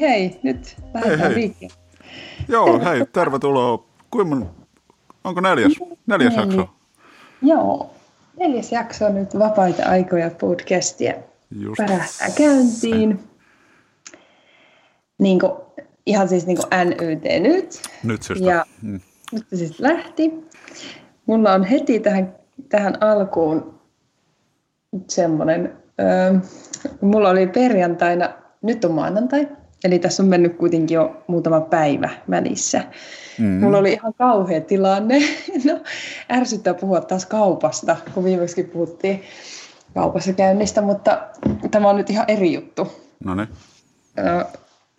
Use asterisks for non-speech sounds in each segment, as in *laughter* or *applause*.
Hei hei, nyt lähdetään hei. liikkeelle. Joo, hei, tervetuloa. Kuinka. Onko neljäs, neljäs Neljä. jakso? Joo, neljäs jakso on nyt Vapaita aikoja podcastia. Just Pärähtää käyntiin. Niin kuin, ihan siis niin kuin NYT nyt. nyt syystä. Ja Mm. nyt se siis lähti. Mulla on heti tähän, tähän alkuun semmoinen, öö, mulla oli perjantaina, nyt on maanantai, eli tässä on mennyt kuitenkin jo muutama päivä välissä. Mm. Mulla oli ihan kauhea tilanne. *laughs* No, ärsyttää puhua taas kaupasta, kun viimeksi puhuttiin kaupassa käynnistä, mutta tämä on nyt ihan eri juttu. No niin. Ö,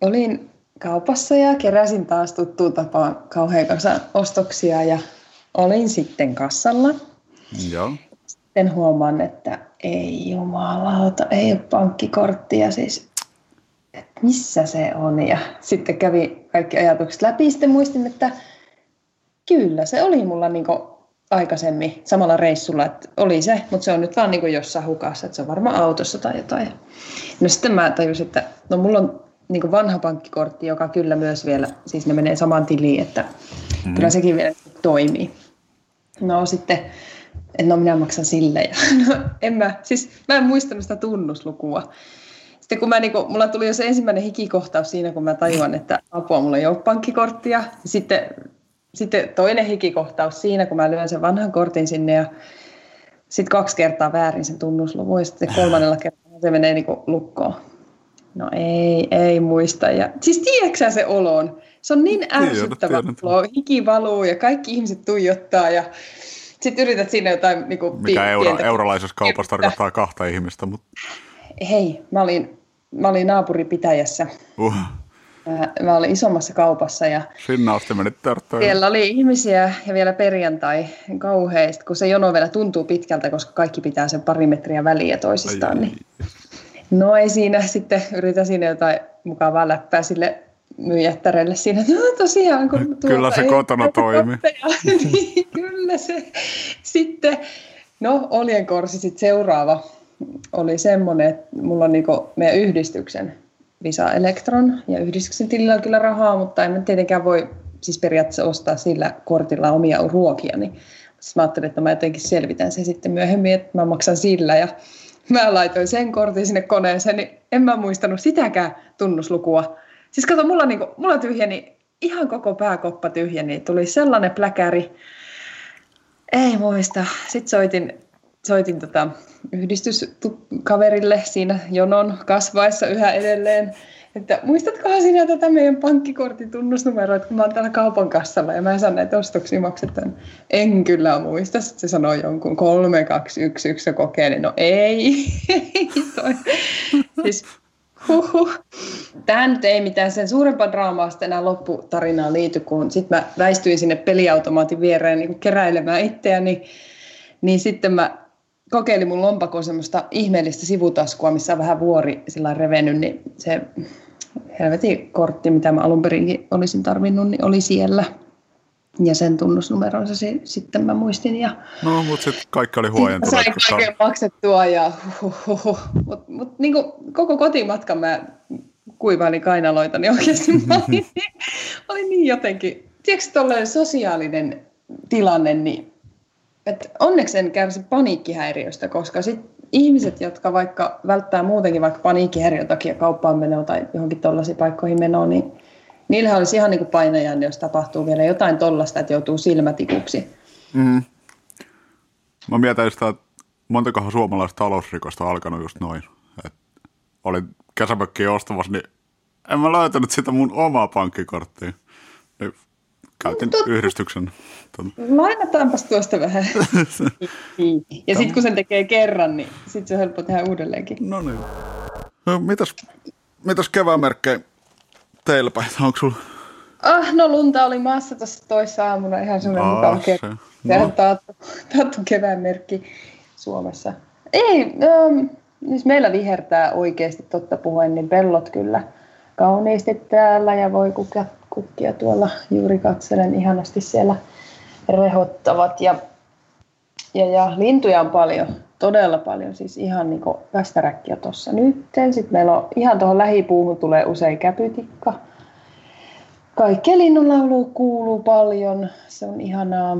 olin kaupassa ja keräsin taas tuttuun tapaan kauhean kanssa ostoksia ja olin sitten kassalla. Joo. Sitten huomaan, että ei jumalauta, ei ole pankkikorttia siis, että missä se on. Ja sitten kävi kaikki ajatukset läpi. Sitten muistin, että kyllä se oli mulla niin aikaisemmin samalla reissulla, että oli se, mutta se on nyt vaan niin jossain hukassa, että se on varmaan autossa tai jotain. No sitten mä tajusin, että no mulla on niin vanha pankkikortti, joka kyllä myös vielä, siis ne menee samaan tiliin, että mm. kyllä sekin vielä toimii. No sitten, että no minä maksan sille. Ja, *laughs* no en mä, siis mä en muistanut sitä tunnuslukua. Sitten kun mä, niin kun, mulla tuli jo se ensimmäinen hikikohtaus siinä, kun mä tajuan, että apua, mulla ei ole pankkikorttia. Sitten, sitten toinen hikikohtaus siinä, kun mä lyön sen vanhan kortin sinne ja sitten kaksi kertaa väärin sen tunnusluvun ja sitten kolmannella *sighs* kertaa se menee niin lukkoon. No ei, ei muista. Ja, siis tiedätkö se olon? Se on niin ärsyttävä olo. Hiki valuu ja kaikki ihmiset tuijottaa ja sitten yrität sinne jotain... Niin kuin, Mikä euro, eurolaisessa kaupassa tarkoittaa kahta ihmistä, mutta Hei, mä olin, mä olin naapuripitäjässä. uh, Mä, mä olin isommassa kaupassa ja sinne asti menit törttöön. siellä oli ihmisiä ja vielä perjantai kauheasti, kun se jono vielä tuntuu pitkältä, koska kaikki pitää sen pari metriä väliä toisistaan. Ai, Niin. *laughs* No ei siinä sitten, yritä siinä jotain mukavaa läppää sille myyjättärelle siinä, no tosiaan kun tuota Kyllä se ei kotona toimi. *laughs* niin kyllä se sitten, no oljenkorsi sitten seuraava oli semmoinen, että mulla on niinku meidän yhdistyksen Visa Electron ja yhdistyksen tilillä on kyllä rahaa, mutta en tietenkään voi siis periaatteessa ostaa sillä kortilla omia ruokia, niin siis mä ajattelin, että mä jotenkin selvitän se sitten myöhemmin, että mä maksan sillä ja mä laitoin sen kortin sinne koneeseen, niin en mä muistanut sitäkään tunnuslukua. Siis kato, mulla, niinku, mulla tyhjeni, ihan koko pääkoppa tyhjeni, tuli sellainen pläkäri, ei muista. Sitten soitin, soitin tota yhdistyskaverille siinä jonon kasvaessa yhä edelleen, että muistatkohan sinä tätä meidän pankkikortin tunnusnumeroa, että kun mä oon täällä kaupan kassalla ja mä en saa näitä ostoksia maksettua. En kyllä muista. Sitten se sanoi jonkun 3211 ja kokeilin. No ei. *laughs* ei toi. Siis, huhhuh. Tähän nyt ei mitään sen suurempaa draamaa sitten enää lopputarinaan liity, kun sitten mä väistyin sinne peliautomaatin viereen niin keräilemään itseäni, niin sitten mä kokeilin mun lompakon semmoista ihmeellistä sivutaskua, missä on vähän vuori sillä revennyt, niin se helvetin kortti, mitä mä alun perinkin olisin tarvinnut, niin oli siellä. Ja sen tunnusnumeronsa si- sitten mä muistin. Ja No, mutta sitten kaikki oli sitten huojentuneet. sain kaiken maksettua ja huhuhuhu. Mut, mut niin koko kotimatkan mä kuivailin kainaloita, niin oikeasti mä olin, *laughs* olin niin jotenkin, tiedätkö tolleen sosiaalinen tilanne, niin että onneksi en kärsi paniikkihäiriöstä, koska sit ihmiset, jotka vaikka välttää muutenkin vaikka paniikkihäiriön takia kauppaan menoa tai johonkin tollaisiin paikkoihin menoa, niin niillähän olisi ihan niin kuin painajan, jos tapahtuu vielä jotain tollasta, että joutuu silmätikuksi. Mm. Mä mietin sitä, että montakohan suomalaista talousrikosta on alkanut just noin. Et olin kesämökkiä ostamassa, niin en mä löytänyt sitä mun omaa pankkikorttia. Käytin Totta. yhdistyksen. Ton. Lainataanpas tuosta vähän. *laughs* ja sitten kun sen tekee kerran, niin sitten se on helppo tehdä uudelleenkin. No niin. No, mitäs, mitäs kevään merkkejä teillä päin? Onko sulla... Ah, no lunta oli maassa tuossa toissa aamuna ihan semmoinen Aa, mukava se- ke- no. Sehän taattu, taattu kevään merkki Suomessa. Ei, um, siis meillä vihertää oikeasti totta puhuen, niin pellot kyllä kauniisti täällä ja voi kukkia, kukkia tuolla juuri katselen ihanasti siellä rehottavat ja, ja, ja lintuja on paljon, todella paljon, siis ihan niin västäräkkiä tuossa nytten. Sitten meillä on ihan tuohon lähipuuhun tulee usein käpytikka. Kaikkea linnunlaulua kuuluu paljon, se on ihanaa.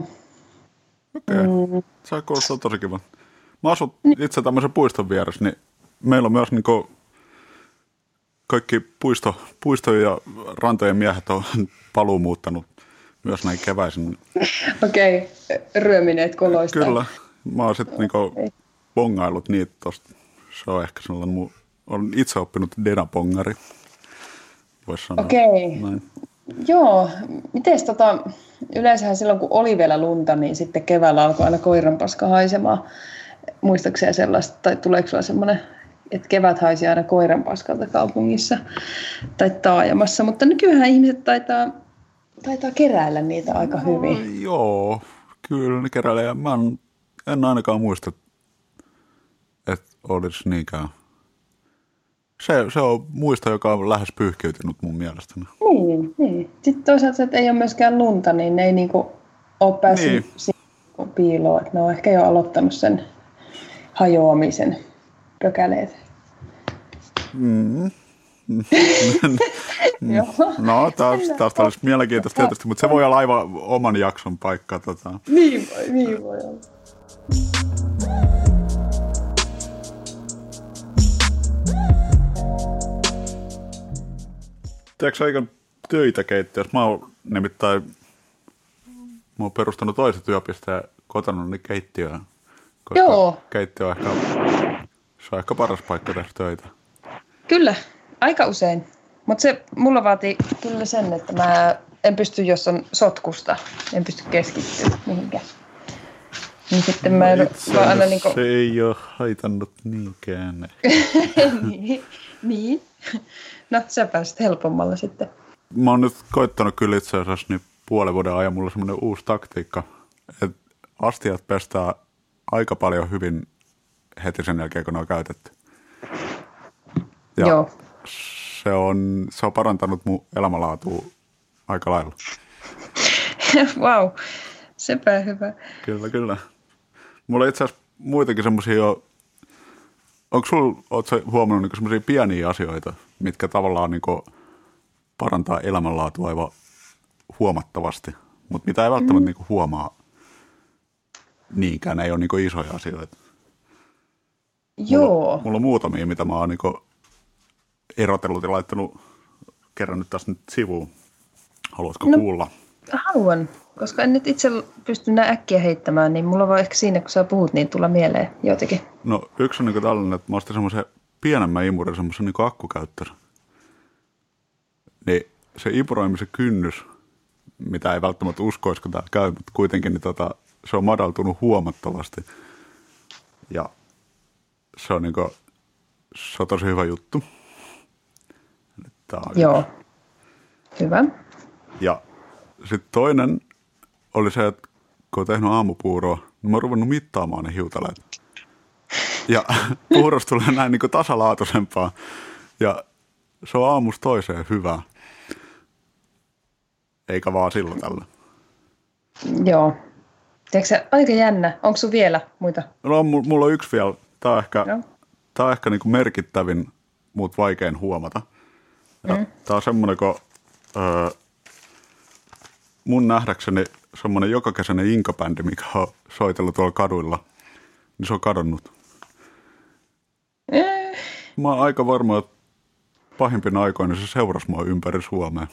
Okei, okay. se kuulostaa tosi kiva. Mä asun itse tämmöisen puiston vieressä, niin meillä on myös niinku kaikki puisto, puisto ja rantojen miehet on paluumuuttanut myös näin keväisin. Okei, ryömineet koloista. Kyllä, mä oon sitten niinku bongailut niitä tosta. Se on ehkä sellainen mun, on itse oppinut denapongari. Voisi sanoa. Okei. Näin. Joo, mites tota, yleensähän silloin kun oli vielä lunta, niin sitten keväällä alkoi aina koiranpaska haisemaan. Muistaakseni sellaista, tai tuleeko sulla semmoinen, että kevät haisi aina koiranpaskalta kaupungissa tai taajamassa, mutta nykyään ihmiset taitaa, taitaa keräillä niitä aika hyvin. No, joo, kyllä ne keräilee. Ja Mä en, en ainakaan muista, että olisi niinkään. Se, se on muisto, joka on lähes pyyhkiytynyt mun mielestäni. Niin, niin. Sitten toisaalta että ei ole myöskään lunta, niin ne ei niinku ole päässyt Niin. piiloon. Että ne on ehkä jo aloittanut sen hajoamisen pökäleet. Mm. *laughs* No, taas, taas olisi mielenkiintoista tietysti, mutta se voi olla aivan oman jakson paikka. Tota. Niin voi, niin voi olla. Teekö aika töitä keittiössä? Mä oon nimittäin mä oon perustanut toisen työpisteen kotona niin keittiöön. Koska Joo. keittiö on ehkä, se on ehkä paras paikka tehdä töitä. Kyllä, aika usein. Mutta se mulla vaatii kyllä sen, että mä en pysty, jos on sotkusta, en pysty keskittyä mihinkään. Niin sitten mä en Itse aina asiassa niinku... Se ei ole haitannut niinkään. *laughs* niin, niin. No, sä pääsit helpommalla sitten. Mä oon nyt koittanut kyllä itse asiassa niin puolen vuoden ajan mulla on semmoinen uusi taktiikka, että astiat pestää aika paljon hyvin heti sen jälkeen, kun ne on käytetty. Ja Joo. Se on, se on parantanut mun elämänlaatua aika lailla. *laughs* Wow, sepä hyvä. Kyllä, kyllä. Mulla itse asiassa muitakin semmoisia jo, onko sulla, ootko huomannut niin semmoisia pieniä asioita, mitkä tavallaan niin parantaa elämänlaatua aivan huomattavasti, mutta mitä ei välttämättä mm. niin huomaa niinkään, ne ei ole niin isoja asioita. Joo. Mulla, mulla on muutamia, mitä mä oon niin erotellut ja laittanut kerran nyt tässä nyt sivuun. Haluatko no. Kuulla? Haluan, koska en nyt itse pysty näin äkkiä heittämään, niin mulla voi ehkä siinä, kun sä puhut, niin tulla mieleen jotenkin. No yksi on niin tällainen, että mä ostin semmoisen pienemmän imurin, semmoisen niin akkukäyttörä. Niin se imuroimisen kynnys, mitä ei välttämättä uskoisi, kun tämä käy, mutta kuitenkin niin tota, se on madaltunut huomattavasti. Ja se on, niin kuin, se on tosi hyvä juttu. Tää on Joo. Hyvä. Ja sitten toinen oli se, että kun on tehnyt aamupuuroa, niin mä oon ruvennut mittaamaan ne hiutaleet. Ja *laughs* puurosta tulee näin niin tasalaatuisempaa. Ja se on aamusta toiseen hyvää. Eikä vaan silloin tällä. Joo. Tiedätkö aika jännä. Onko sun vielä muita? No, mulla on yksi vielä. Tämä on ehkä, Joo. tää on ehkä niin kuin merkittävin, mutta vaikein huomata. Ja mm. Tämä on semmoinen, kun öö, mun nähdäkseni semmoinen jokakesäinen inkabändi, mikä on soitellut tuolla kaduilla, niin se on kadonnut. Eh, Mä oon aika varma, että pahimpina aikoina se seurasi mua ympäri Suomea.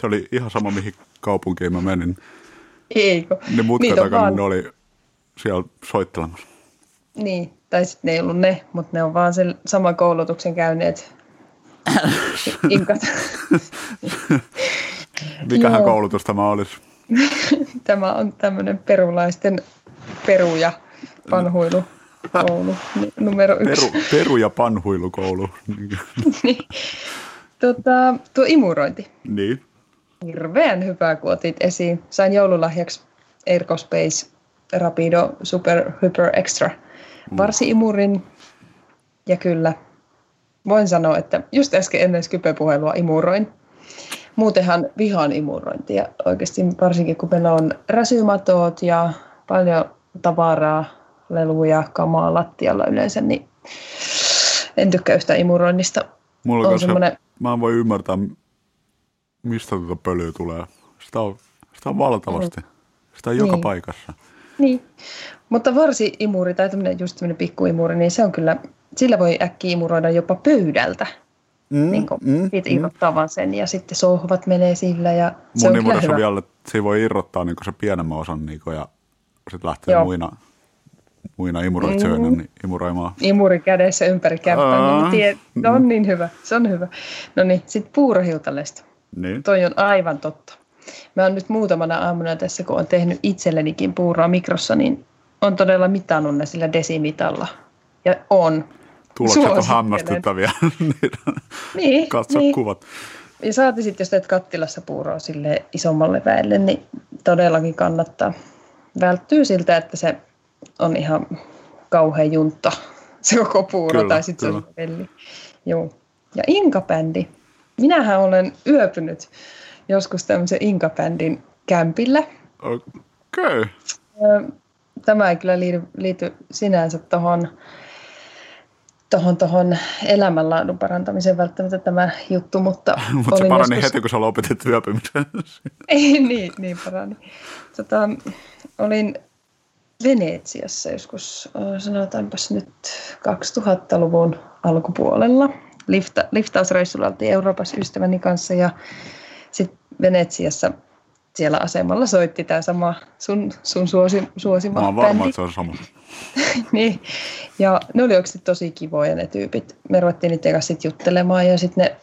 Se oli ihan sama, mihin kaupunkiin mä menin. Eikö? Ne on takana, vaan- ne oli siellä soittelemassa. Niin, tai sitten ne ei ollut ne, mutta ne on vaan sen saman koulutuksen käyneet *laughs* inkat. *laughs* Mikähän Joo. koulutus tämä olisi? *laughs* Tämä on tämmöinen perulaisten peru- ja panhuilukoulu n- numero yksi. Peru, peru- ja panhuilukoulu. Niin. Tota, tuo imurointi. Niin. Hirveän hyvä, kun otit esiin. Sain joululahjaksi Aircospace Rapido Super Hyper Extra varsi-imurin. Ja kyllä, voin sanoa, että just äsken ennen Skype-puhelua imuroin. Muutenhan vihaan imurointia oikeasti, varsinkin kun meillä on räsymatoot ja paljon tavaraa, leluja, kamaa lattialla yleensä, niin en tykkää yhtään imuroinnista. Mulla On semmoinen- Mä en voi ymmärtää, mistä tuota pölyä tulee. Sitä on, sitä on valtavasti. Sitä on joka Niin. paikassa. Niin, mutta varsi-imuri tai tämmöinen just tämmöinen pikkuimuri, niin se on kyllä, sillä voi äkkiä imuroida jopa pöydältä. Mm, niin kuin mm, irrottaa vaan sen ja sitten sohvat menee sillä ja se Mun on kyllä imurossa hyvä. vielä, että siinä voi irrottaa niin se pienemmän osan niin ja sitten lähtee Joo. muina, muina imuroitsijoina niin imuroimaan. Imuri kädessä ympäri kämppää, Aa. niin tie, se on niin hyvä, se on hyvä. No niin, sitten puurohiutaleista. Niin. Toi on aivan totta. Mä oon nyt muutamana aamuna tässä, kun on tehnyt itsellenikin puuroa mikrossa, niin on todella mitannut ne sillä desimitalla. Ja on. Tulokset on hämmästyttäviä. *laughs* Niin, Katso niin. kuvat. Ja saati sitten, jos teet kattilassa puuroa sille isommalle väelle, niin todellakin kannattaa. Välttyy siltä, että se on ihan kauhean juntta, se koko puuro, Kyllä, tai sitten se on velli. Joo. Ja Inka-bändi. Minähän olen yöpynyt joskus tämmöisen Inka-bändin kämpillä. Okei. Okay. Tämä ei kyllä liity, liity sinänsä tuohon tohon, tohon elämänlaadun parantamiseen välttämättä tämä juttu, mutta *laughs* Mutta se parani joskus- heti, kun sä lopetit yöpymisen. *laughs* Ei, niin, niin parani. Tota, olin Venetsiassa joskus, sanotaanpas nyt 2000-luvun alkupuolella. Lifta, liftausreissulla oltiin Euroopassa ystäväni kanssa ja Venetsiassa siellä asemalla soitti tämä sama sun, sun suosi, suosima Mä oon varma, bändi. että se on sama. *laughs* niin. Ja ne oli oikeasti tosi kivoja ne tyypit. Me ruvettiin niiden kanssa sit juttelemaan ja sitten ne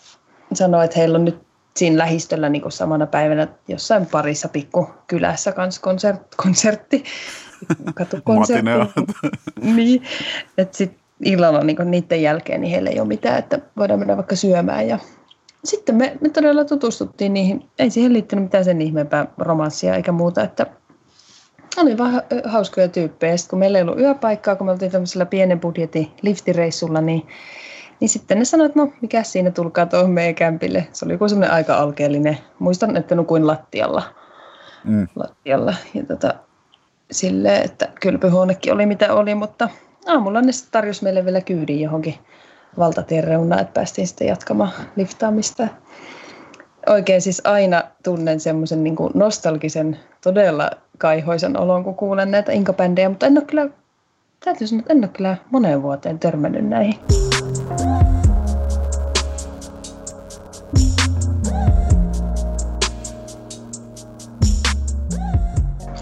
sanoi, että heillä on nyt siinä lähistöllä niin samana päivänä jossain parissa pikkukylässä kanssa konsert, konsertti, katukonsertti. Niin, että sitten illalla niin niiden jälkeen niin heillä ei ole mitään, että voidaan mennä vaikka syömään ja sitten me, me todella tutustuttiin niihin. Ei siihen liittynyt mitään sen ihmeempää romanssia eikä muuta, että oli vaan ha- hauskoja tyyppejä. Sitten kun meillä ei ollut yöpaikkaa, kun me oltiin tämmöisellä pienen budjetin liftireissulla, niin, niin sitten ne sanoivat, että no mikä siinä tulkaa tuohon meidän kämpille. Se oli joku semmoinen aika alkeellinen. Muistan, että nukuin lattialla. Mm. lattialla. Ja tota, silleen, että kylpyhuonekin oli mitä oli, mutta aamulla ne sitten tarjosi meille vielä kyydin johonkin valtatien reunaan, että päästiin sitten jatkamaan liftaamista. Oikein siis aina tunnen semmoisen niin nostalgisen, todella kaihoisen olon, kun kuulen näitä inkabändejä, mutta en ole kyllä, täytyy sanoa, että en ole kyllä moneen vuoteen törmännyt näihin.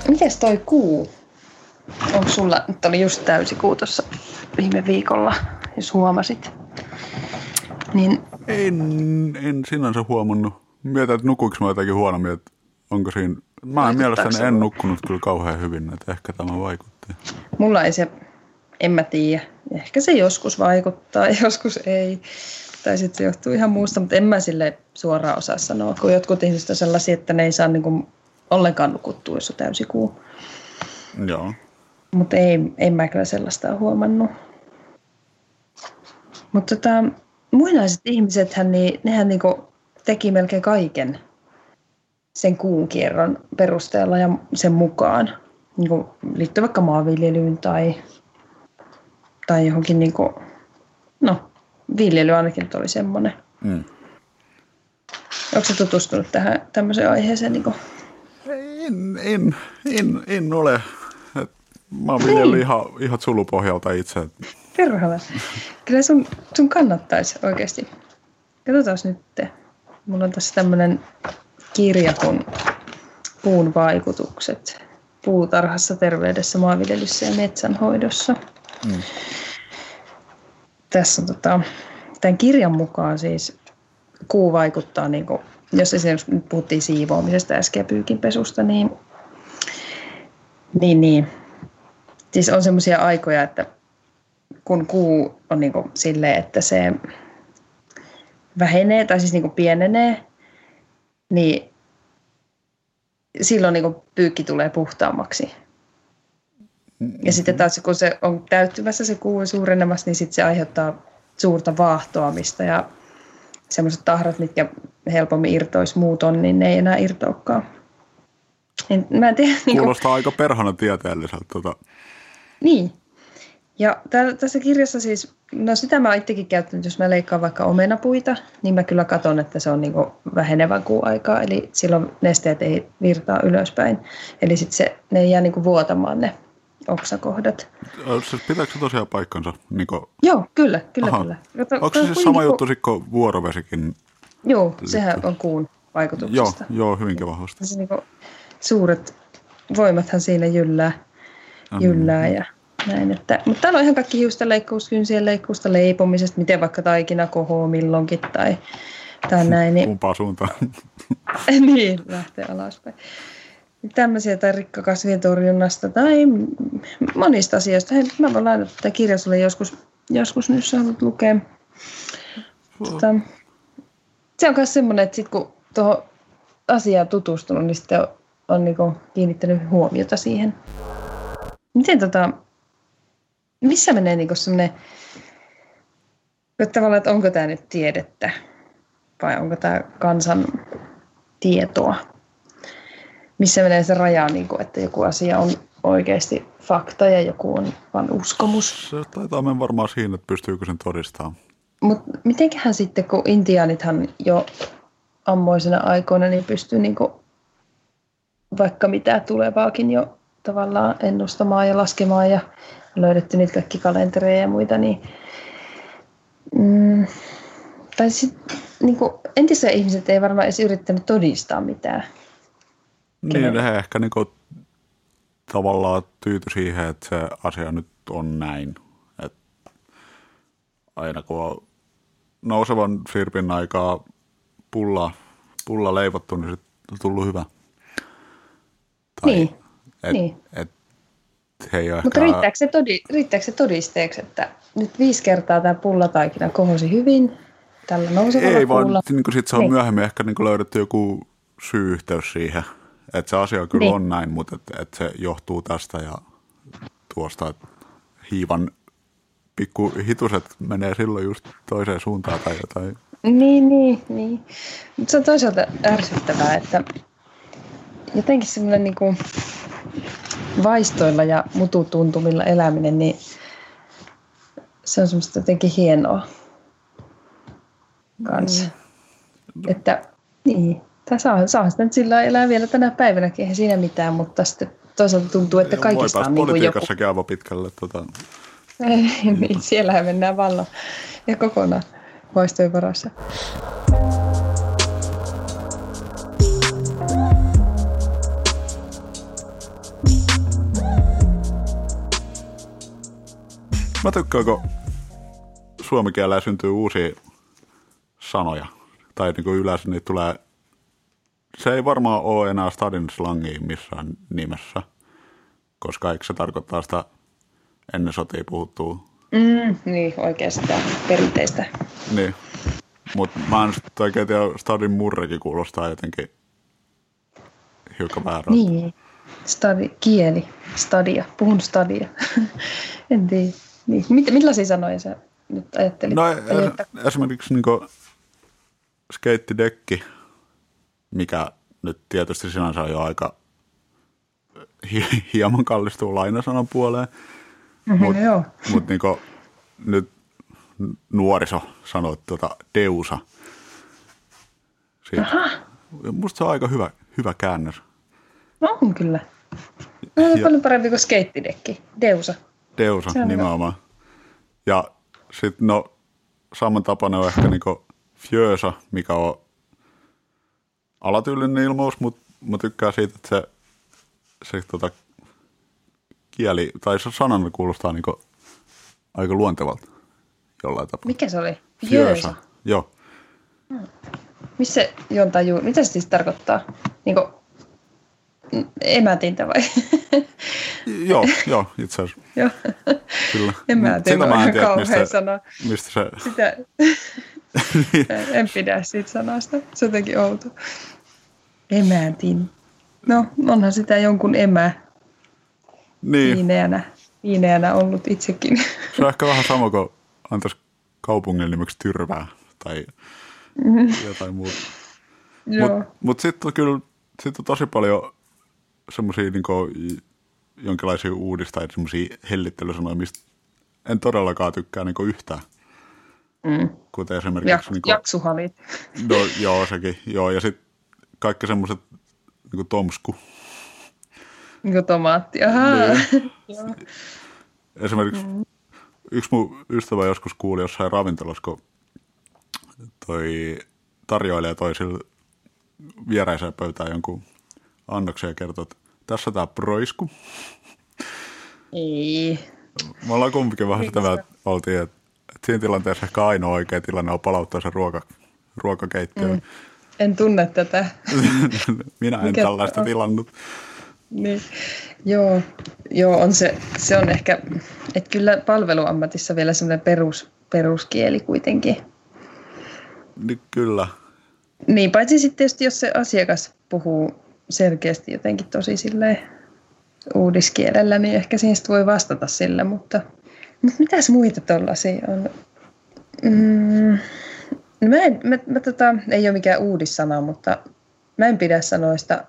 Mites toi kuu? Onko sulla, nyt oli just täysikuu tuossa viime viikolla, jos huomasit. Niin En, en sinänsä huomannut. Mietin, että nukuinko mä jotenkin huonommin, että onko siinä... Mä en mielestäni en nukkunut kyllä kauhean hyvin, että ehkä tämä vaikutti. mulla ei se, en mä tiedä. Ehkä se joskus vaikuttaa, *laughs* joskus ei. Tai sitten se johtuu ihan muusta, mutta en mä sille suoraan osaa sanoa, kun jotkut ihmiset on sellaisia, että ne ei saa niinku ollenkaan nukuttua, jos on täysikuu. Joo. Mutta ei, en mä kyllä sellaista ole huomannut. Mutta tota, muinaiset ihmisethän, niin, nehän niinku teki melkein kaiken sen kuun kierron perusteella ja sen mukaan. Niinku liittyy vaikka maanviljelyyn tai, tai johonkin, niinku, no viljely ainakin oli semmoinen. Mm. Onko se tutustunut tähän tämmöiseen aiheeseen? Niinku? En, en, en, en ole. Mä oon viljellyt ihan, ihan sulupohjalta itse. Perhana. Kyllä sun, sun kannattaisi oikeasti. Katsotaan nyt. Mulla on tässä tämmöinen kirja kuin Puun vaikutukset puutarhassa, terveydessä, maanviljelyssä ja metsänhoidossa. Mm. Tässä on tota, tämän kirjan mukaan siis kuu vaikuttaa, niin kuin, jos esimerkiksi nyt puhuttiin siivoamisesta äsken ja pyykinpesusta, niin, niin, niin siis on semmoisia aikoja, että kun kuu on niin kuin silleen, että se vähenee tai siis niin kuin pienenee, niin silloin niin kuin pyykki tulee puhtaammaksi. Ja sitten taas kun se on täyttymässä se kuu suurenemassa, niin sitten se aiheuttaa suurta vaahtoamista ja semmoiset tahrat, mitkä helpommin irtoisi muuton, niin ne ei enää irtoakaan. En, mä en tiedä, niin Kuulostaa kun... aika perhana tieteelliseltä. Tota. Niin. Ja täällä, tässä kirjassa siis, no sitä mä oon itsekin käyttänyt, jos mä leikkaan vaikka omenapuita, niin mä kyllä katson, että se on niin vähenevän kuun aikaa, eli silloin nesteet ei virtaa ylöspäin. Eli sitten se, ne ei jää niin vuotamaan ne oksakohdat. Siis pitääkö se tosiaan paikkansa? Niin kuin... Joo, kyllä, kyllä, Aha. kyllä. Kato, Onko se siis sama niin juttu kuin vuorovesikin? Joo, liittyy? sehän on kuun vaikutuksesta. Joo, joo hyvinkin vahvasti. Se niin kuin, suuret voimathan siinä jyllää, jyllää ja näin. Että, mutta täällä on ihan kaikki hiusten leikkuus, kynsien leikkuusta, leipomisesta, miten vaikka taikina kohoo milloinkin tai, tai näin. Niin, Kumpaa suuntaan. *laughs* niin, lähtee alaspäin tämmöisiä tai rikkakasvien torjunnasta tai monista asioista. Hei, mä voin laittaa tätä kirjaa sulle joskus, joskus nyt sä haluat lukea. Tota, se on myös semmoinen, että sit kun tuohon asiaan tutustunut, niin sitten on, on niinku kiinnittänyt huomiota siihen. Miten tota, missä menee niinku semmoinen, että tavallaan, että onko tämä nyt tiedettä vai onko tämä kansan tietoa? missä menee se raja, niin kuin, että joku asia on oikeasti fakta ja joku on vain uskomus. Se taitaa mennä varmaan siinä, että pystyykö sen todistamaan. Mutta mitenköhän sitten, kun intiaanithan jo ammoisena aikoina niin pystyy niin kuin vaikka mitä tulevaakin jo tavallaan ennustamaan ja laskemaan ja löydetty niitä kaikki kalentereja ja muita, niin mm, tai sit, niin kuin, entisiä ihmiset ei varmaan edes yrittänyt todistaa mitään. Niin, he ehkä niinku tavallaan tyyty siihen, että se asia nyt on näin. Et aina kun on nousevan sirpin aikaa pulla, pulla leivottu, niin sitten on tullut hyvä. Tai niin. Et, niin. Et, he Mutta ehkä... riittääkö, se todi, riittääkö se todisteeksi, että nyt viisi kertaa tämä pullataikina kohosi hyvin tällä nousevalla Ei, pulla. vaan niin sit se on niin. myöhemmin ehkä niin löydetty joku syy-yhteys siihen – että se asia kyllä niin. on näin, mutta että et se johtuu tästä ja tuosta, että hiivan pikku hituset menee silloin just toiseen suuntaan tai jotain. Niin, niin, niin. Mutta se on toisaalta ärsyttävää, että jotenkin semmoinen niin kuin vaistoilla ja mututuntumilla eläminen, niin se on semmoista jotenkin hienoa kanssa. Mm. Että niin, tai saa, saa sitä nyt sillä elää vielä tänä päivänäkin, eihän siinä mitään, mutta sitten toisaalta tuntuu, että kaikista on niin kuin joku... aivan pitkälle. Tota... *laughs* niin, siellähän mennään vallan ja kokonaan vaistojen varassa. Mä tykkään, kun suomikielellä syntyy uusia sanoja. Tai niin kuin yleensä niitä tulee se ei varmaan ole enää stadin slangia missään nimessä, koska eikö se tarkoittaa sitä ennen sotia puhuttua? Mm, niin, sitä perinteistä. Niin, mutta mä en sitten oikein tiedä, stadin murrekin kuulostaa jotenkin hiukan väärältä. Niin, stadi, kieli, stadia, puhun stadia. *laughs* en tiedä. Niin. Mit, millaisia sanoja sä nyt ajattelit? No er, esimerkiksi niin skeittidekki mikä nyt tietysti sinänsä on jo aika hieman kallistuu lainasanan puoleen. Mm-hmm, mutta mut niinku, nyt nuoriso sanoo tuota deusa. Siitä. Aha. Musta se on aika hyvä, hyvä käännös. No on kyllä. No, on ja, paljon parempi kuin skeittidekki. Deusa. Deusa, nimenomaan. Hyvä. Ja sitten no, samantapainen on ehkä niinku fjösa, mikä on alatyylinen ilmaus, mutta mä tykkään siitä, että se, se tota, kieli, tai se sanan kuulostaa niinku aika luontevalta jollain tapaa. Mikä se oli? Fjösa. Joo. Hmm. Missä jonta juu, mitä se siis tarkoittaa? Niinku emätintä vai? *laughs* joo, joo, itse asiassa. *laughs* joo. Kyllä. Emätintä Sitä mä en tiedä, mistä, sana. mistä se... Sitä, *laughs* en, pidä siitä sanasta. Se on jotenkin outo. Emätin. No, onhan sitä jonkun emä Niin, viineänä, viineänä ollut itsekin. se on ehkä vähän sama kuin antaisi kaupungin nimeksi Tyrvää tai jotain muuta. Mutta mut sitten on kyllä sit on tosi paljon semmoisia niinku, jonkinlaisia uudistajia, semmoisia hellittelysanoja, mistä en todellakaan tykkää niinku yhtään. Mm. Kuten esimerkiksi... Jak- niinku, jaksuhalit. no, joo, sekin. Joo, ja sitten kaikki semmoiset niinku tomsku. Niin kuin tomaatti. Ahaa. Niin. *laughs* Esimerkiksi mm. yksi mun ystävä joskus kuuli jossain ravintolassa, kun toi tarjoilija toi sille vieräiseen pöytään jonkun annoksen ja kertoi, että tässä tämä proisku. Ei. Me ollaan kumpikin vähän sitä mieltä, että oltiin, että, että siinä tilanteessa ehkä ainoa oikea tilanne on palauttaa se ruoka, ruokakeittiöön. Mm. En tunne tätä. *laughs* Minä en Mikä tällaista on? tilannut. Niin. Joo, joo on se, se on ehkä, että kyllä palveluammatissa vielä semmoinen perus, peruskieli kuitenkin. Niin kyllä. Niin, paitsi sitten tietysti, jos se asiakas puhuu selkeästi jotenkin tosi silleen uudiskielellä, niin ehkä sit voi vastata sillä, mutta, mutta mitäs muita tollasia on? Mm, no mä en, mä, mä tota, ei ole mikään uudissana, mutta mä en pidä sanoista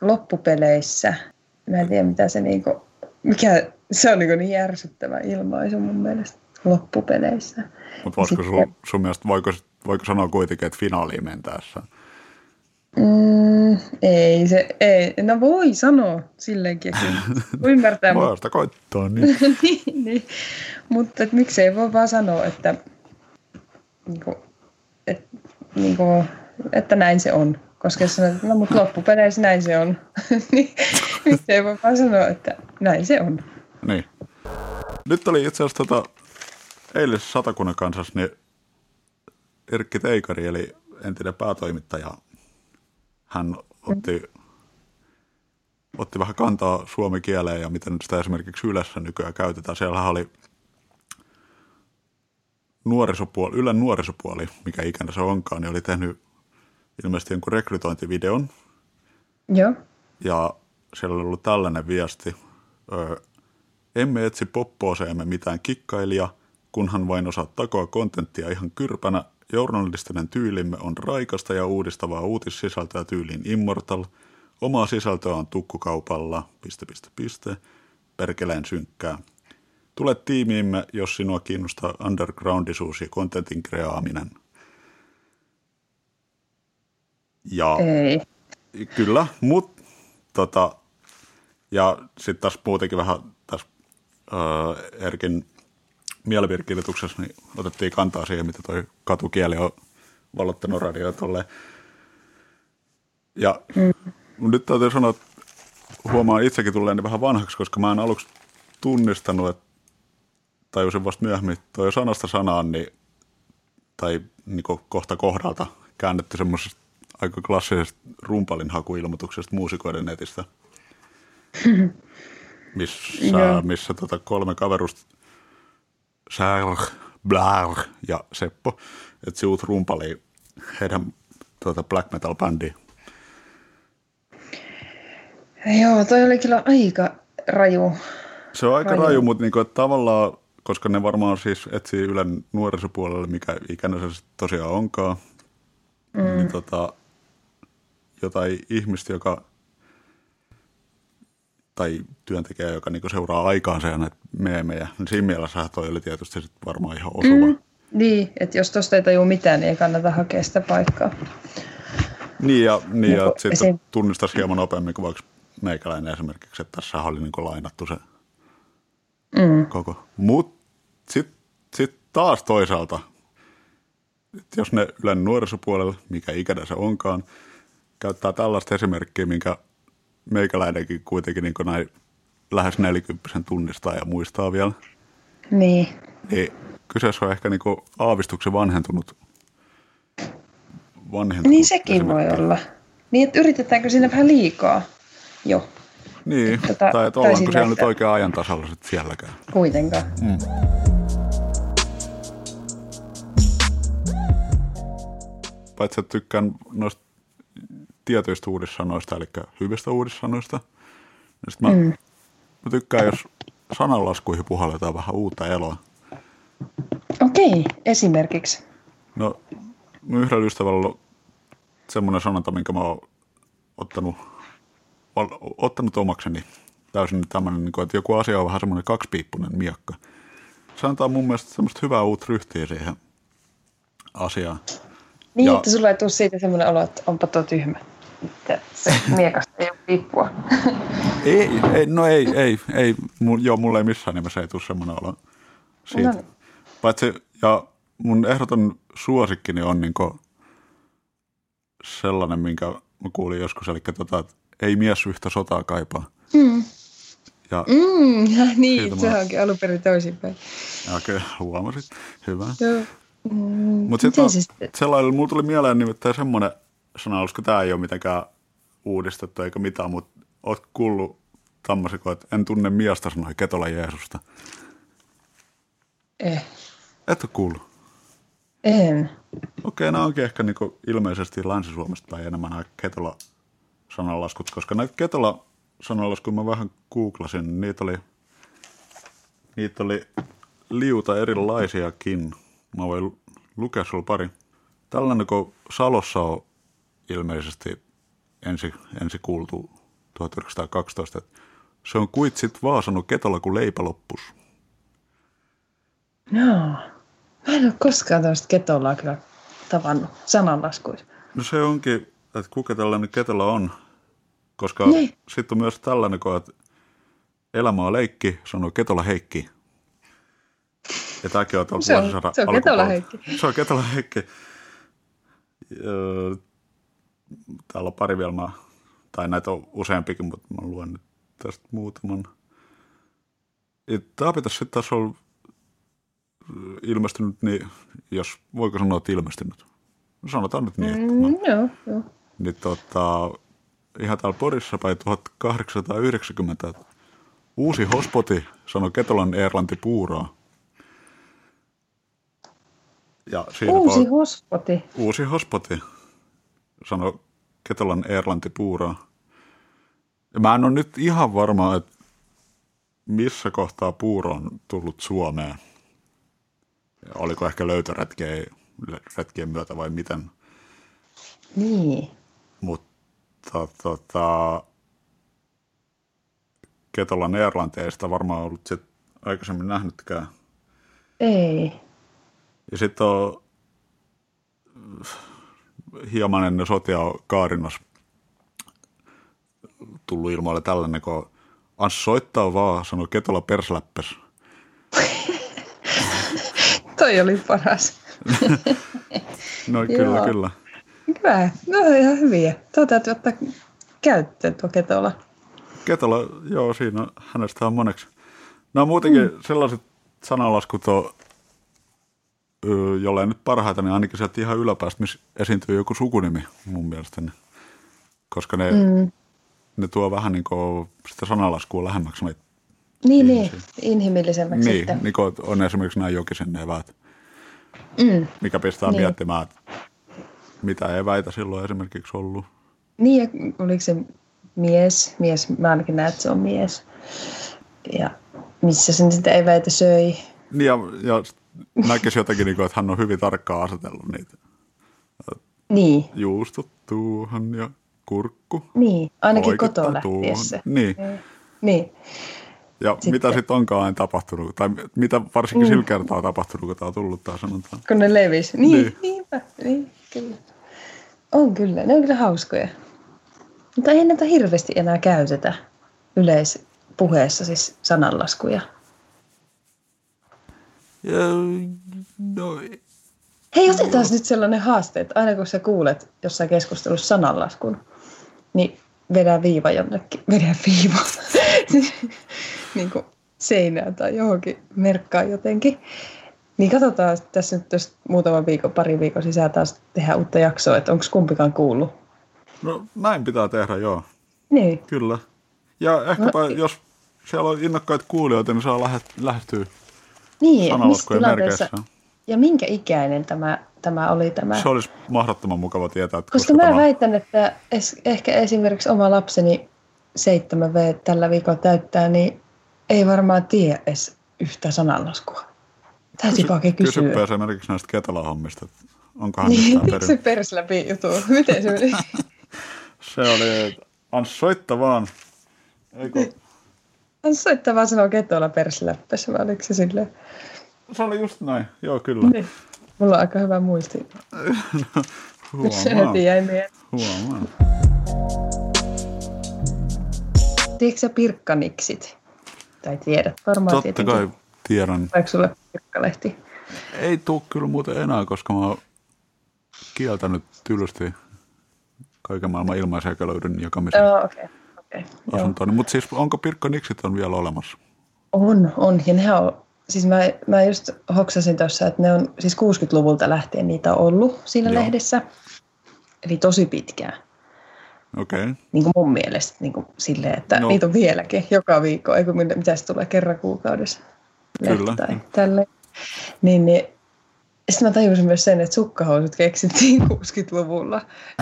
loppupeleissä. Mä en tiedä, mitä se niinku, mikä, se on niinku niin järsyttävä ilmaisu mun mielestä loppupeleissä. Mutta voisiko sun, sun mielestä, voiko, voiko sanoa kuitenkin, että finaaliin mentäessä? Mm, ei se, ei. No voi sanoa silleenkin. *laughs* Voi ymmärtää, sitä koittaa, *laughs* niin. niin, niin. mutta et miksei voi vaan sanoa, että, niinku, et, niinku, että näin se on. Koska jos sanot, että no mutta loppupeleissä näin se on, *laughs* niin miksei voi vaan sanoa, että näin se on. niin. Nyt oli itse asiassa tota, eilisessä Satakunnan kansassa, niin Erkki Teikari, eli entinen päätoimittaja, hän otti, otti vähän kantaa suomen kieleen ja miten nyt sitä esimerkiksi Ylessä nykyään käytetään. Siellähän oli nuorisopuoli, Ylen nuorisopuoli, mikä ikinä se onkaan, niin oli tehnyt ilmeisesti jonkun rekrytointivideon, Joo. ja siellä oli ollut tällainen viesti. Ö, emme etsi poppooseemme mitään kikkailija, kunhan vain osaat takoa kontenttia ihan kyrpänä. Journalistinen tyylimme on raikasta ja uudistavaa uutissisältöä tyyliin Immortal. Omaa sisältöä on tukkukaupalla, piste, piste, piste, perkeleen synkkää. Tule tiimiimme, jos sinua kiinnostaa undergroundisuus ja kontentin kreaaminen. Ja Ei. Kyllä, mutta tota, ja sitten taas muutenkin vähän tässä öö, Erkin mielipidekirjoituksessa niin otettiin kantaa siihen, mitä toi katukieli on valottanut radioa tolleen. Ja mm. nyt täytyy sanoa, että huomaan itsekin tulleeni vähän vanhaksi, koska mä en aluksi tunnistanut, että tajusin vasta myöhemmin, että toi sanasta sanaan, niin, tai niin kohta kohdalta käännetty semmoisesta aika klassisesta rumpalin hakuilmoituksesta muusikoiden netistä, *laughs* missä, missä tota kolme kaverusta, Sär, Blär ja Seppo, että siut rumpali heidän tota black metal bändiin. Joo, toi oli kyllä aika raju. Se on aika Raju. raju, mutta niinku, että tavallaan, koska ne varmaan siis etsii Ylen nuorisopuolelle, mikä ikinä se tosiaan onkaan, mm. niin tota, jotain ihmistä, joka tai työntekijä, joka niinku seuraa aikaansa ja näitä meemejä, niin siinä mielessä toi oli tietysti sit varmaan ihan osuva. Mm. Niin, että jos tosta ei tajua mitään, niin ei kannata hakea sitä paikkaa. Niin ja, niin ja Niinku sitten esim- tunnistaisi hieman nopeammin kuin vaikka meikäläinen esimerkiksi, että tässä oli niinku lainattu se Mm. koko. Mutta sitten sit taas toisaalta, että jos ne Ylen nuorisopuolella, mikä ikinä se onkaan, käyttää tällaista esimerkkiä, minkä meikäläinenkin kuitenkin niin näin lähes 40 tunnistaa ja muistaa vielä, Niin. niin kyseessä on ehkä niin aavistuksen vanhentunut, vanhentunut Niin sekin voi olla. Niin, että yritetäänkö siinä vähän liikaa jo Niin, Tota, tai että ollaanko siellä nyt että- oikein ajan tasalla sit sielläkään. kuitenkaan. paitsi että tykkään noista tietyistä uudissanoista, eli hyvistä uudissanoista. Niin sit mä, mm. mä tykkään, jos sananlaskuihin puhalletaan vähän uutta eloa. Okei, esimerkiksi. No, mun yhdellä ystävällä on semmoinen sanonta, minkä mä oon ottanut, ottanut omakseni täysin tämmöinen, niin että joku asia on vähän semmoinen kaksipiippunen miekka. Se antaa mun mielestä semmoista hyvää uutta ryhtiä siihen asiaan. Niin, ja, että sulla ei tule siitä semmoinen olo, että onpa tuo tyhmä. Miekasta ei ole piippua. ei, ei, no ei, ei, ei. Mul, joo, mulle ei missään nimessä ei tule semmoinen olo siitä. No niin. Paitsi, ja mun ehdoton suosikkini on niin sellainen, minkä mä kuulin joskus, eli tota, että ei mies yhtä sotaa kaipaa. Mm. Ja mm, *laughs* ja niin, se mä... onkin alun perin toisinpäin. Okei, okay, huomasit. Hyvä. Joo. Mm, Mutta sitten se sellainen, mulla tuli mieleen nimittäin semmoinen sana, koska tämä ei ole mitenkään uudistettu eikä mitään, mutta oot kuullut tämmöisen, että en tunne miestä sanoi Ketola Jeesusta. Eh. Et ole kuullut? En. Okei, nämä onkin ehkä niin ilmeisesti Länsi-Suomesta tai enemmän nämä Ketola sananlaskut, koska näitä Ketola sananlaskuja mä vähän googlasin, niin niitä oli, niitä oli liuta erilaisiakin. Mä voin lukea sulla pari. Tällainen, kun Salossa on ilmeisesti ensi, ensi kuultu 1912, että se on kuitsit vaasannut ketolla, kun leipä loppus. No, mä en ole koskaan tällaista ketolaa kyllä tavannut sananlaskuissa. No se onkin, että kuka tällainen ketola on, koska niin. sitten on myös tällainen, että elämä on leikki, sanoo ketola Heikki. Ja tämäkin on tuolta se on, se on Ketola Heikki. Se on Ketola Heikki. Täällä on pari vielä, tai näitä on useampikin, mutta mä luen nyt tästä muutaman. Tämä pitäisi sitten taas olla ilmestynyt, niin jos voiko sanoa, että ilmestynyt. Sanotaan nyt niin. Että mm, joo, joo. Niin tota, ihan täällä Porissa päin 1890 uusi hospoti sanoi Ketolan Erlanti puuraa. Ja uusi on, hospoti. Uusi hospoti, sanoi Ketolan Erlanti puuraa. Ja mä en ole nyt ihan varma, että missä kohtaa puuro on tullut Suomeen. Oliko ehkä löytöretkien retkien myötä vai miten? Niin. Mutta tota, Ketolan Erlanteista varmaan ollut sit aikaisemmin nähnytkään. Ei. Ja sitten on hieman ennen sotia Kaarinas tullut ilmoille tällainen, kun Ans soittaa vaan, sanoi Ketola persläppes. *laughs* Toi oli paras. *laughs* no kyllä, Joo. kyllä. Hyvä. No ihan hyviä. Tuo täytyy ottaa käyttöön tuo Ketola. Ketola, joo, siinä hänestä on moneksi. No muutenkin mm. sellaiset sanalaskut on jollei nyt parhaita, niin ainakin sieltä ihan yläpäästä, missä esiintyy joku sukunimi mun mielestäni. Koska ne, mm. ne tuo vähän niin kuin sitä sanalaskua lähemmäksi meitä. Niin, niin, inhimillisemmäksi niin, sitten. Niin kuin on esimerkiksi nämä jokisen eväät, mm. mikä pistää niin. miettimään, mitä eväitä silloin esimerkiksi ollut. Niin, ja oliko se mies, mies, mä ainakin näen, että se on mies. Ja missä sen sitä eväitä söi. Niin, ja, ja näkisi jotenkin, niin kuin, että hän on hyvin tarkkaan asetellut niitä. Niin. Juustot tuohon ja kurkku. Niin, ainakin kotoa lähtiessä. Niin. niin. Ja sitten. mitä sitten onkaan aina tapahtunut, tai mitä varsinkin mm. sillä kertaa tapahtunut, kun tämä on tullut tämä sanonta. Kun ne levisi. Niin, niin. niinpä. Niin, kyllä. On kyllä, ne on kyllä hauskoja. Mutta ei näitä hirveästi enää käytetä yleispuheessa, siis sananlaskuja. Ja, no, Hei, otetaan nyt sellainen haaste, että aina kun sä kuulet jossain keskustelussa sananlaskun, niin vedä viiva jonnekin, *laughs* vedä viiva *laughs* niin kuin seinään tai johonkin merkkaan jotenkin. Niin katsotaan tässä nyt jos muutama viikon, pari viikon sisään taas tehdä uutta jaksoa, että onko kumpikaan kuullut. No näin pitää tehdä, joo. Niin. Kyllä. Ja ehkäpä, no, jos siellä on innokkaita kuulijoita, niin saa lähettyä niin, missä tilanteessa, ja minkä ikäinen tämä, tämä oli tämä? Se olisi mahdottoman mukava tietää. Että Koska mä tämä... väitän, että es, ehkä esimerkiksi oma lapseni 7V tällä viikolla täyttää, niin ei varmaan tiedä edes yhtä sananlaskua. Täytyy vaikea kysyä. Kysypä esimerkiksi näistä ketalahommista. Onkohan Niin, mitään se pers läpi jutu. Miten se meni? *laughs* Se oli, Ans soitta vaan. Eikö? On soittaa vaan sanoa ketolla persläppässä, vai oliko se silleen? Se oli just näin, joo kyllä. Niin. Mulla on aika hyvä muisti. *laughs* Se Huomaa, heti jäi mieleen. huomaa. Tiedätkö sä pirkkaniksit? Tai tiedät, varmaan Totta tietenkin. kai tiedän. Vaikka sulle pirkkalehti? Ei tuu kyllä muuten enää, koska mä oon kieltänyt tylysti kaiken maailman ilmaisjakeluiden jakamisen Joo, okei. Okay. Asuntoon. Mutta siis onko Pirkko Niksit on vielä olemassa? On, on. Ja nehän on, siis mä, mä just hoksasin tuossa, että ne on siis 60-luvulta lähtien niitä on ollut siinä Joo. lehdessä. Eli tosi pitkään. Okei. Okay. Niin kuin mun mielestä niin kuin silleen, että No. niitä on vieläkin joka viikko. Eikö mitä se tulee kerran kuukaudessa? Kyllä. Tai tälle. Niin, niin sitten mä tajusin myös sen, että sukkahousut keksittiin *laughs* 60-luvulla.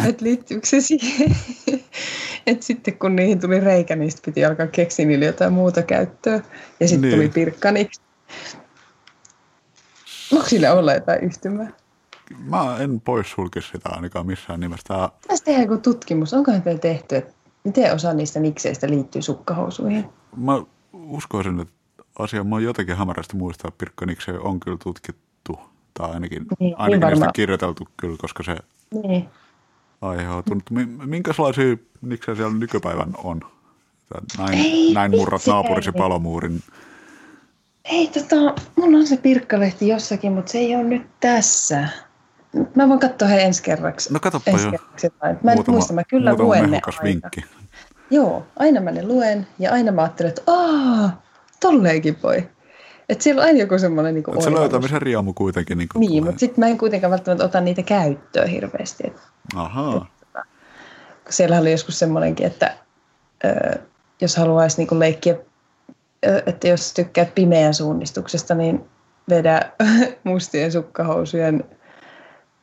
Että liittyykö se siihen, *laughs* että sitten kun niihin tuli reikä, niin sitten piti alkaa keksiä niille jotain muuta käyttöä. Ja sitten Niin. tuli pirkkaniksi. Onko sillä olla jotain yhtymää? Mä en poissulkisi sitä ainakaan missään nimessä. Tää, Pitäisi tehdä joku tutkimus. Onkohan teillä tehty, että miten osa niistä nikseistä liittyy sukkahousuihin? mä uskoisin, että asia mä jotenkin hämärästi muistaa, että Pirkko Nikse on kyllä tutkittu. Tai ainakin, Niin, ainakin niin niistä kirjoiteltu kyllä, koska se Niin. aiheutuu. Mutta mi- minkälaisia niksejä siellä nykypäivän on? Näin, Ei näin murrat naapurisi palomuurin. Ei, tota, mulla on se pirkkalehti jossakin, mutta se ei ole nyt tässä. Mä voin katsoa he ensi kerraksi. No katoppa ensi jo. kerraksi. Mä en nyt muista, mä kyllä muutama luen ne aina. vinkki. Joo, aina mä ne luen ja aina mä ajattelen, että aah, tolleenkin voi. Että siellä on aina joku semmoinen niin Et se löytämisen riamu kuitenkin. Niin, Niin, tulee. mutta sitten mä en kuitenkaan välttämättä ota niitä käyttöön hirveästi. Et, Ahaa. kun siellä oli joskus semmoinenkin, että ö, jos haluaisi niinku leikkiä, ö, että jos tykkäät pimeän suunnistuksesta, niin vedä *laughs* mustien sukkahousujen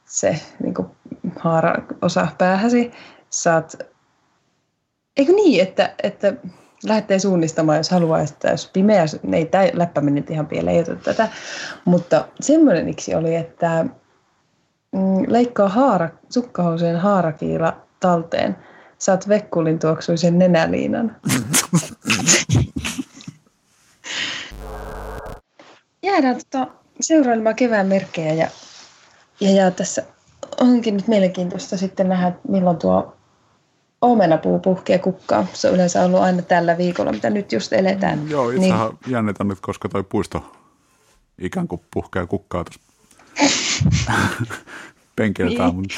se niinku haara osa päähäsi. Saat, eikö niin, että, että lähtee suunnistamaan, jos haluaa, että jos pimeä, ei tämä läppä meni ihan pieleen, ei tätä, mutta semmoinen iksi oli, että mm, leikkaa haara, sukkahousujen haarakiila talteen, saat vekkulin tuoksuisen nenäliinan. *laughs* Jäädään tota, seurailemaan kevään merkkejä ja, ja, ja tässä onkin nyt mielenkiintoista sitten nähdä, milloin tuo omenapuu puhkee kukkaa. Se on yleensä ollut aina tällä viikolla, mitä nyt just eletään. Joo, niin, itsehän niin. jännitän nyt, koska toi puisto ikään kuin puhkee kukkaa tuossa *laughs* penkiltään. Niin.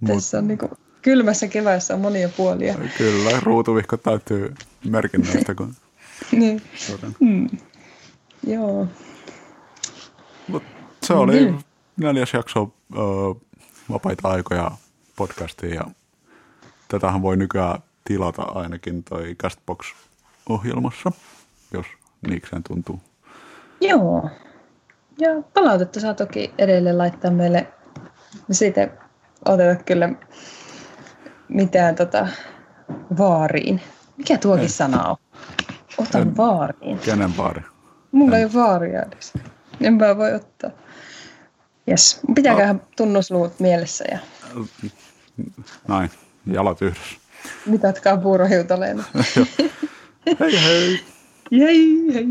Niin. tässä on niinku, kylmässä kevässä on monia puolia. Kyllä, ruutuvihko täytyy merkinnöistä. Kun... *laughs* niin. Joten. Joo. Mut se oli Niin. neljäs jakso ö, vapaita aikoja podcastiin ja tätähän voi nykyään tilata ainakin toi Castbox-ohjelmassa, jos niikseen tuntuu. Joo. Ja palautetta saa toki edelleen laittaa meille. Me siitä oteta kyllä mitään tota, vaariin. Mikä tuokin Ei. sana on? Otan En- vaariin. Kenen baari? Mulla ei ole vaaria edes. Enpä voi ottaa. Jes. Pitääköhän tunnusluvut mielessä ja Näin, jalat yhdessä. mitatkaa puurohiutaleena. *laughs* Hei hei! Jei, hei!